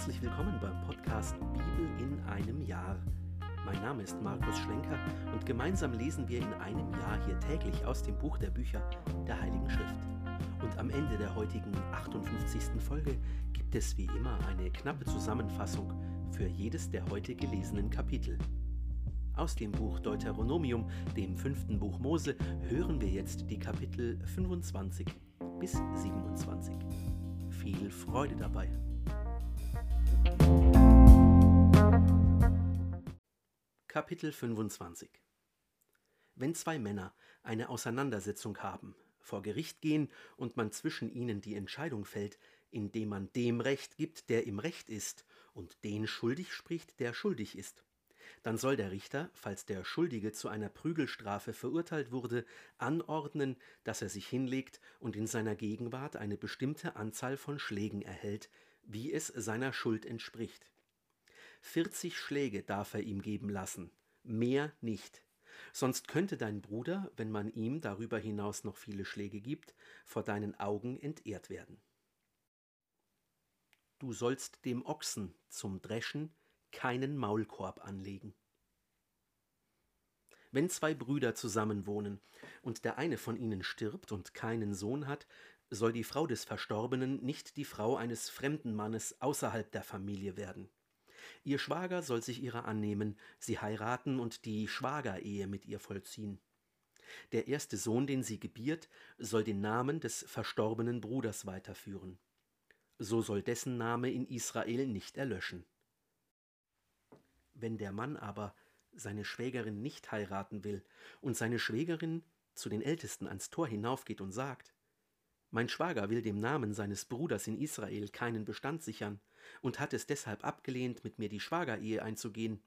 Herzlich willkommen beim Podcast Bibel in einem Jahr. Mein Name ist Markus Schlenker und gemeinsam lesen wir in einem Jahr hier täglich aus dem Buch der Bücher der Heiligen Schrift. Und am Ende der heutigen 58. Folge gibt es wie immer eine knappe Zusammenfassung für jedes der heute gelesenen Kapitel. Aus dem Buch Deuteronomium, dem fünften Buch Mose, hören wir jetzt die Kapitel 25 bis 27. Viel Freude dabei. Kapitel 25 Wenn zwei Männer eine Auseinandersetzung haben, vor Gericht gehen und man zwischen ihnen die Entscheidung fällt, indem man dem Recht gibt, der im Recht ist, und den schuldig spricht, der schuldig ist, dann soll der Richter, falls der Schuldige zu einer Prügelstrafe verurteilt wurde, anordnen, dass er sich hinlegt und in seiner Gegenwart eine bestimmte Anzahl von Schlägen erhält, wie es seiner Schuld entspricht. Vierzig Schläge darf er ihm geben lassen, mehr nicht. Sonst könnte dein Bruder, wenn man ihm darüber hinaus noch viele Schläge gibt, vor deinen Augen entehrt werden. Du sollst dem Ochsen zum Dreschen keinen Maulkorb anlegen. Wenn zwei Brüder zusammenwohnen und der eine von ihnen stirbt und keinen Sohn hat, soll die Frau des Verstorbenen nicht die Frau eines fremden Mannes außerhalb der Familie werden. Ihr Schwager soll sich ihrer annehmen, sie heiraten und die Schwagerehe mit ihr vollziehen. Der erste Sohn, den sie gebiert, soll den Namen des verstorbenen Bruders weiterführen. So soll dessen Name in Israel nicht erlöschen. Wenn der Mann aber seine Schwägerin nicht heiraten will und seine Schwägerin zu den Ältesten ans Tor hinaufgeht und sagt, mein Schwager will dem Namen seines Bruders in Israel keinen Bestand sichern und hat es deshalb abgelehnt, mit mir die Schwagerehe einzugehen.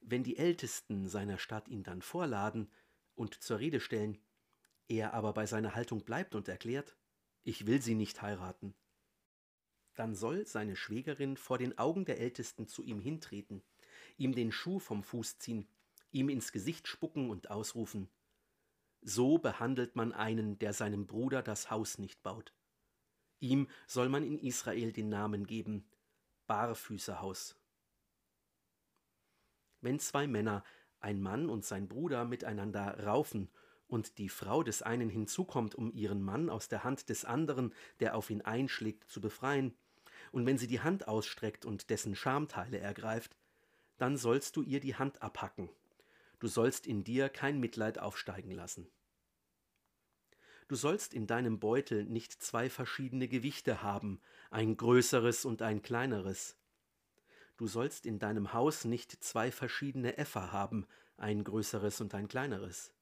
Wenn die Ältesten seiner Stadt ihn dann vorladen und zur Rede stellen, er aber bei seiner Haltung bleibt und erklärt, ich will sie nicht heiraten, dann soll seine Schwägerin vor den Augen der Ältesten zu ihm hintreten, ihm den Schuh vom Fuß ziehen, ihm ins Gesicht spucken und ausrufen, so behandelt man einen, der seinem Bruder das Haus nicht baut. Ihm soll man in Israel den Namen geben, Barfüßerhaus. Wenn zwei Männer, ein Mann und sein Bruder, miteinander raufen und die Frau des einen hinzukommt, um ihren Mann aus der Hand des anderen, der auf ihn einschlägt, zu befreien, und wenn sie die Hand ausstreckt und dessen Schamteile ergreift, dann sollst du ihr die Hand abhacken du sollst in dir kein Mitleid aufsteigen lassen. Du sollst in deinem Beutel nicht zwei verschiedene Gewichte haben, ein größeres und ein kleineres. Du sollst in deinem Haus nicht zwei verschiedene Äffer haben, ein größeres und ein kleineres.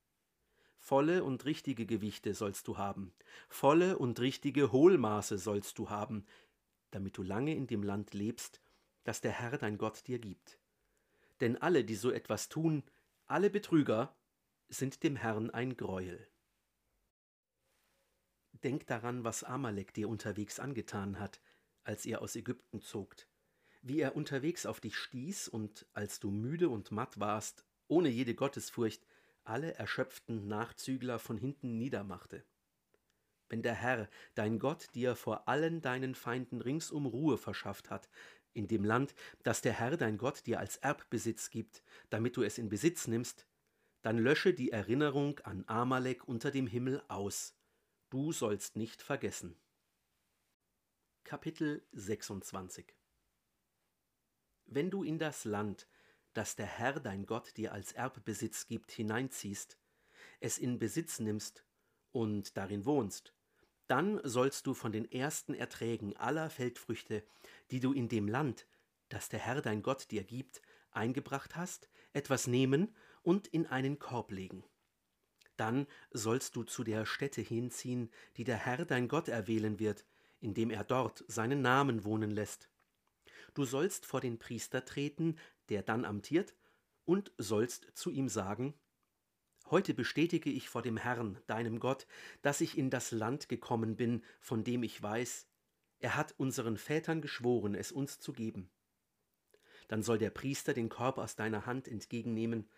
Volle und richtige Gewichte sollst du haben, volle und richtige Hohlmaße sollst du haben, damit du lange in dem Land lebst, das der Herr dein Gott dir gibt. Denn alle, die so etwas tun, alle Betrüger sind dem Herrn ein Greuel. Denk daran, was Amalek dir unterwegs angetan hat, als ihr aus Ägypten zogt, wie er unterwegs auf dich stieß und, als du müde und matt warst, ohne jede Gottesfurcht, alle erschöpften Nachzügler von hinten niedermachte. Wenn der Herr, dein Gott, dir vor allen deinen Feinden ringsum Ruhe verschafft hat, in dem Land, das der Herr dein Gott dir als Erbbesitz gibt, damit du es in Besitz nimmst, dann lösche die Erinnerung an Amalek unter dem Himmel aus. Du sollst nicht vergessen. Kapitel 26 Wenn du in das Land, das der Herr dein Gott dir als Erbbesitz gibt, hineinziehst, es in Besitz nimmst und darin wohnst, dann sollst du von den ersten Erträgen aller Feldfrüchte, die du in dem Land, das der Herr dein Gott dir gibt, eingebracht hast, etwas nehmen und in einen Korb legen. Dann sollst du zu der Stätte hinziehen, die der Herr dein Gott erwählen wird, indem er dort seinen Namen wohnen lässt. Du sollst vor den Priester treten, der dann amtiert, und sollst zu ihm sagen, Heute bestätige ich vor dem Herrn, deinem Gott, dass ich in das Land gekommen bin, von dem ich weiß, er hat unseren Vätern geschworen, es uns zu geben. Dann soll der Priester den Korb aus deiner Hand entgegennehmen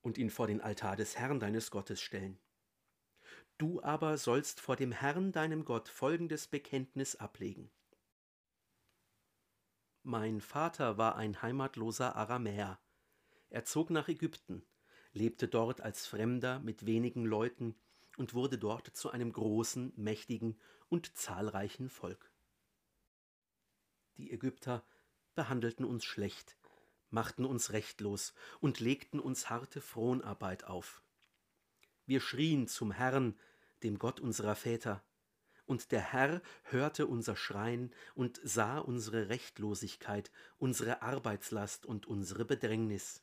und ihn vor den Altar des Herrn deines Gottes stellen. Du aber sollst vor dem Herrn deinem Gott folgendes Bekenntnis ablegen. Mein Vater war ein heimatloser Aramäer. Er zog nach Ägypten, lebte dort als Fremder mit wenigen Leuten und wurde dort zu einem großen, mächtigen und zahlreichen Volk. Die Ägypter behandelten uns schlecht, machten uns rechtlos und legten uns harte Fronarbeit auf. Wir schrien zum Herrn, dem Gott unserer Väter, und der Herr hörte unser Schreien und sah unsere Rechtlosigkeit, unsere Arbeitslast und unsere Bedrängnis.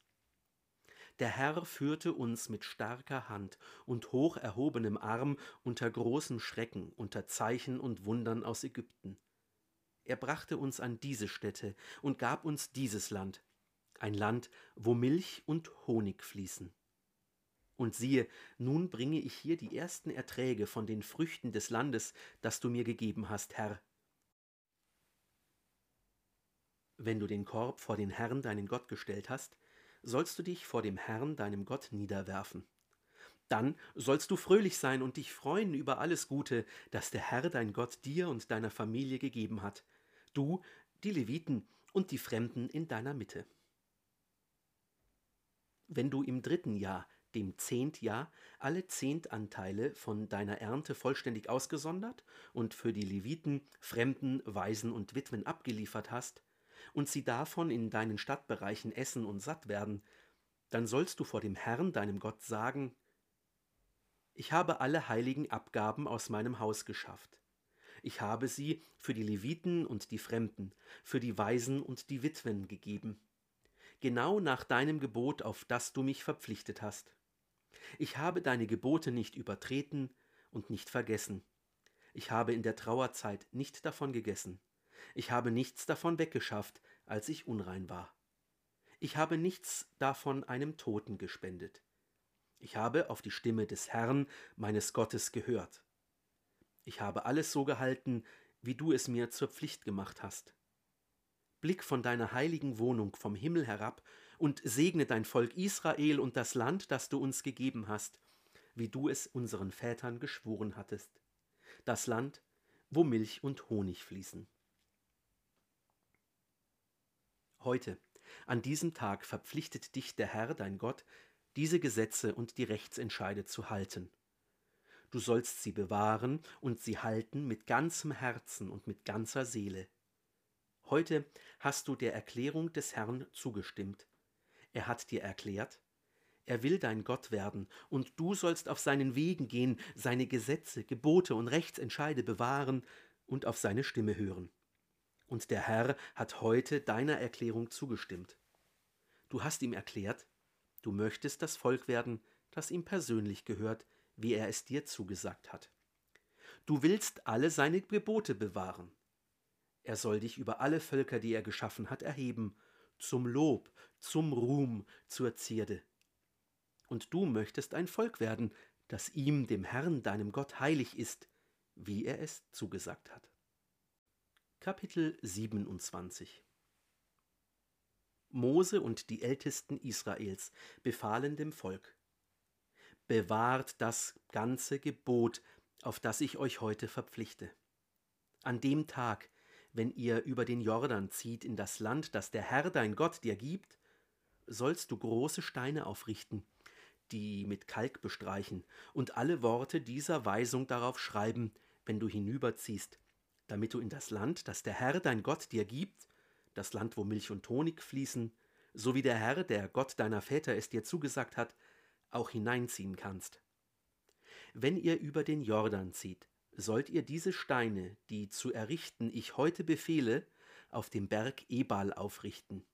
Der Herr führte uns mit starker Hand und hoch erhobenem Arm unter großem Schrecken, unter Zeichen und Wundern aus Ägypten. Er brachte uns an diese Stätte und gab uns dieses Land, ein Land, wo Milch und Honig fließen. Und siehe, nun bringe ich hier die ersten Erträge von den Früchten des Landes, das du mir gegeben hast, Herr. Wenn du den Korb vor den Herrn, deinen Gott, gestellt hast, sollst du dich vor dem Herrn, deinem Gott, niederwerfen. Dann sollst du fröhlich sein und dich freuen über alles Gute, das der Herr, dein Gott, dir und deiner Familie gegeben hat, du, die Leviten und die Fremden in deiner Mitte. Wenn du im dritten Jahr dem Zehntjahr alle Zehntanteile von deiner Ernte vollständig ausgesondert und für die Leviten, Fremden, Waisen und Witwen abgeliefert hast, und sie davon in deinen Stadtbereichen essen und satt werden, dann sollst du vor dem Herrn, deinem Gott, sagen, ich habe alle heiligen Abgaben aus meinem Haus geschafft. Ich habe sie für die Leviten und die Fremden, für die Waisen und die Witwen gegeben, genau nach deinem Gebot, auf das du mich verpflichtet hast. Ich habe deine Gebote nicht übertreten und nicht vergessen. Ich habe in der Trauerzeit nicht davon gegessen. Ich habe nichts davon weggeschafft, als ich unrein war. Ich habe nichts davon einem Toten gespendet. Ich habe auf die Stimme des Herrn, meines Gottes, gehört. Ich habe alles so gehalten, wie du es mir zur Pflicht gemacht hast. Blick von deiner heiligen Wohnung vom Himmel herab und segne dein Volk Israel und das Land, das du uns gegeben hast, wie du es unseren Vätern geschworen hattest, das Land, wo Milch und Honig fließen. Heute, an diesem Tag verpflichtet dich der Herr, dein Gott, diese Gesetze und die Rechtsentscheide zu halten. Du sollst sie bewahren und sie halten mit ganzem Herzen und mit ganzer Seele. Heute hast du der Erklärung des Herrn zugestimmt. Er hat dir erklärt, er will dein Gott werden, und du sollst auf seinen Wegen gehen, seine Gesetze, Gebote und Rechtsentscheide bewahren und auf seine Stimme hören. Und der Herr hat heute deiner Erklärung zugestimmt. Du hast ihm erklärt, du möchtest das Volk werden, das ihm persönlich gehört, wie er es dir zugesagt hat. Du willst alle seine Gebote bewahren. Er soll dich über alle Völker, die er geschaffen hat, erheben, zum Lob, zum Ruhm, zur Zierde. Und du möchtest ein Volk werden, das ihm, dem Herrn, deinem Gott, heilig ist, wie er es zugesagt hat. Kapitel 27 Mose und die Ältesten Israels befahlen dem Volk: Bewahrt das ganze Gebot, auf das ich euch heute verpflichte. An dem Tag, wenn ihr über den Jordan zieht in das Land, das der Herr dein Gott dir gibt, sollst du große Steine aufrichten, die mit Kalk bestreichen, und alle Worte dieser Weisung darauf schreiben, wenn du hinüberziehst, damit du in das Land, das der Herr dein Gott dir gibt, das Land, wo Milch und Honig fließen, so wie der Herr, der Gott deiner Väter es dir zugesagt hat, auch hineinziehen kannst. Wenn ihr über den Jordan zieht, sollt ihr diese Steine, die zu errichten ich heute befehle, auf dem Berg Ebal aufrichten.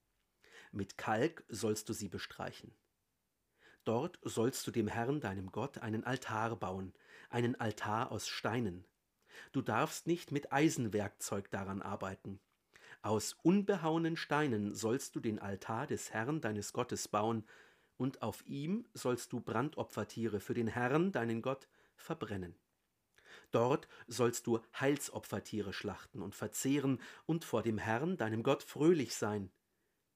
Mit Kalk sollst du sie bestreichen. Dort sollst du dem Herrn deinem Gott einen Altar bauen, einen Altar aus Steinen, Du darfst nicht mit Eisenwerkzeug daran arbeiten. Aus unbehauenen Steinen sollst du den Altar des Herrn deines Gottes bauen, und auf ihm sollst du Brandopfertiere für den Herrn, deinen Gott, verbrennen. Dort sollst du Heilsopfertiere schlachten und verzehren und vor dem Herrn, deinem Gott, fröhlich sein.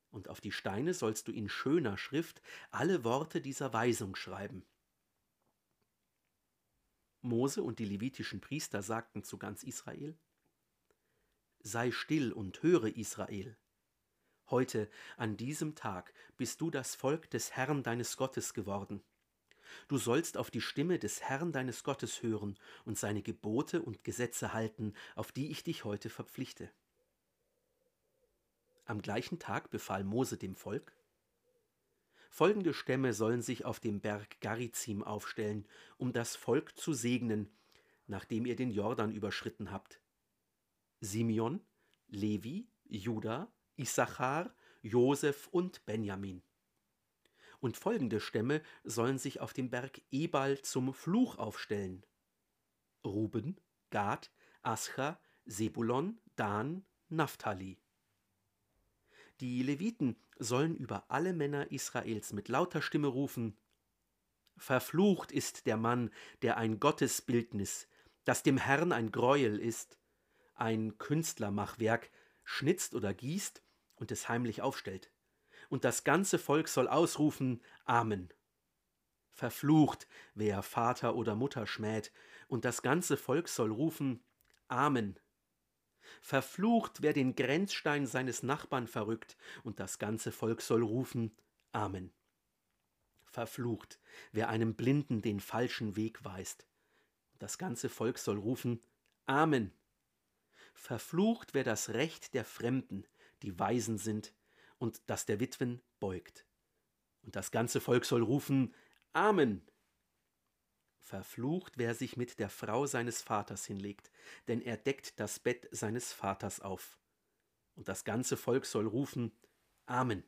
Und auf die Steine sollst du in schöner Schrift alle Worte dieser Weisung schreiben. Mose und die levitischen Priester sagten zu ganz Israel, Sei still und höre Israel. Heute, an diesem Tag, bist du das Volk des Herrn deines Gottes geworden. Du sollst auf die Stimme des Herrn deines Gottes hören und seine Gebote und Gesetze halten, auf die ich dich heute verpflichte. Am gleichen Tag befahl Mose dem Volk, Folgende Stämme sollen sich auf dem Berg Garizim aufstellen, um das Volk zu segnen, nachdem ihr den Jordan überschritten habt. Simeon, Levi, Juda, Issachar, Josef und Benjamin. Und folgende Stämme sollen sich auf dem Berg Ebal zum Fluch aufstellen. Ruben, Gad, Ascha, Sebulon, Dan, Naphtali. Die Leviten sollen über alle Männer Israels mit lauter Stimme rufen Verflucht ist der Mann, der ein Gottesbildnis, das dem Herrn ein Greuel ist, ein Künstlermachwerk, schnitzt oder gießt und es heimlich aufstellt. Und das ganze Volk soll ausrufen Amen. Verflucht, wer Vater oder Mutter schmäht, und das ganze Volk soll rufen Amen. Verflucht, wer den Grenzstein seines Nachbarn verrückt, und das ganze Volk soll rufen Amen. Verflucht, wer einem Blinden den falschen Weg weist, und das ganze Volk soll rufen Amen. Verflucht, wer das Recht der Fremden, die Weisen sind, und das der Witwen beugt. Und das ganze Volk soll rufen Amen. Verflucht, wer sich mit der Frau seines Vaters hinlegt, denn er deckt das Bett seines Vaters auf. Und das ganze Volk soll rufen Amen.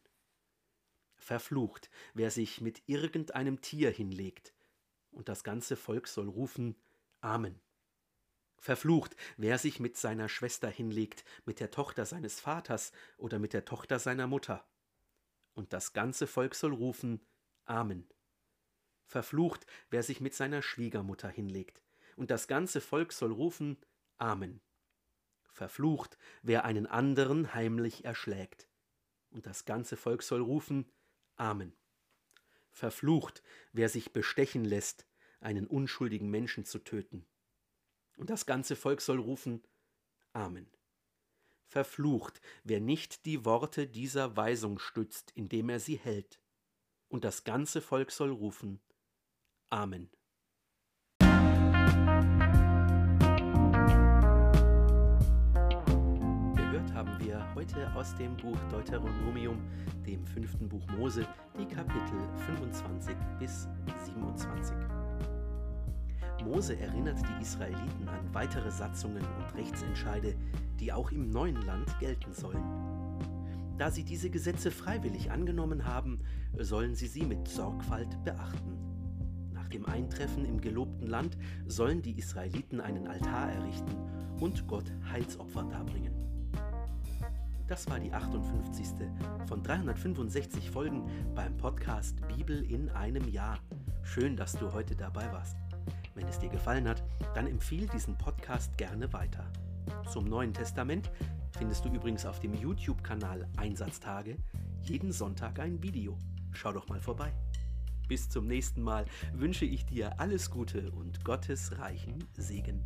Verflucht, wer sich mit irgendeinem Tier hinlegt, und das ganze Volk soll rufen Amen. Verflucht, wer sich mit seiner Schwester hinlegt, mit der Tochter seines Vaters oder mit der Tochter seiner Mutter. Und das ganze Volk soll rufen Amen. Verflucht, wer sich mit seiner Schwiegermutter hinlegt. Und das ganze Volk soll rufen Amen. Verflucht, wer einen anderen heimlich erschlägt. Und das ganze Volk soll rufen Amen. Verflucht, wer sich bestechen lässt, einen unschuldigen Menschen zu töten. Und das ganze Volk soll rufen Amen. Verflucht, wer nicht die Worte dieser Weisung stützt, indem er sie hält. Und das ganze Volk soll rufen Amen. Gehört haben wir heute aus dem Buch Deuteronomium, dem fünften Buch Mose, die Kapitel 25 bis 27. Mose erinnert die Israeliten an weitere Satzungen und Rechtsentscheide, die auch im neuen Land gelten sollen. Da sie diese Gesetze freiwillig angenommen haben, sollen sie sie mit Sorgfalt beachten. Nach dem Eintreffen im gelobten Land sollen die Israeliten einen Altar errichten und Gott Heilsopfer darbringen. Das war die 58. von 365 Folgen beim Podcast Bibel in einem Jahr. Schön, dass du heute dabei warst. Wenn es dir gefallen hat, dann empfehle diesen Podcast gerne weiter. Zum Neuen Testament findest du übrigens auf dem YouTube-Kanal Einsatztage jeden Sonntag ein Video. Schau doch mal vorbei. Bis zum nächsten Mal wünsche ich dir alles Gute und Gottes reichen Segen.